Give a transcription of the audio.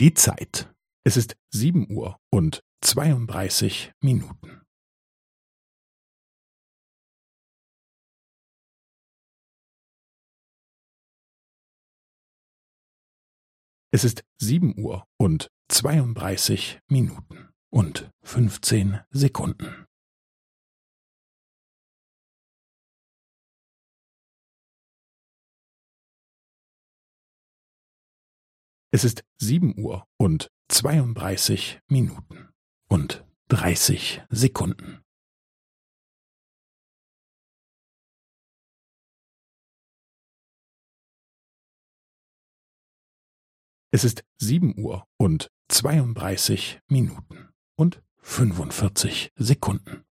Die Zeit. Es ist sieben Uhr und zweiunddreißig Minuten. Es ist sieben Uhr und zweiunddreißig Minuten und fünfzehn Sekunden. Es ist sieben Uhr und zweiunddreißig Minuten und dreißig Sekunden. Es ist sieben Uhr und zweiunddreißig Minuten und fünfundvierzig Sekunden.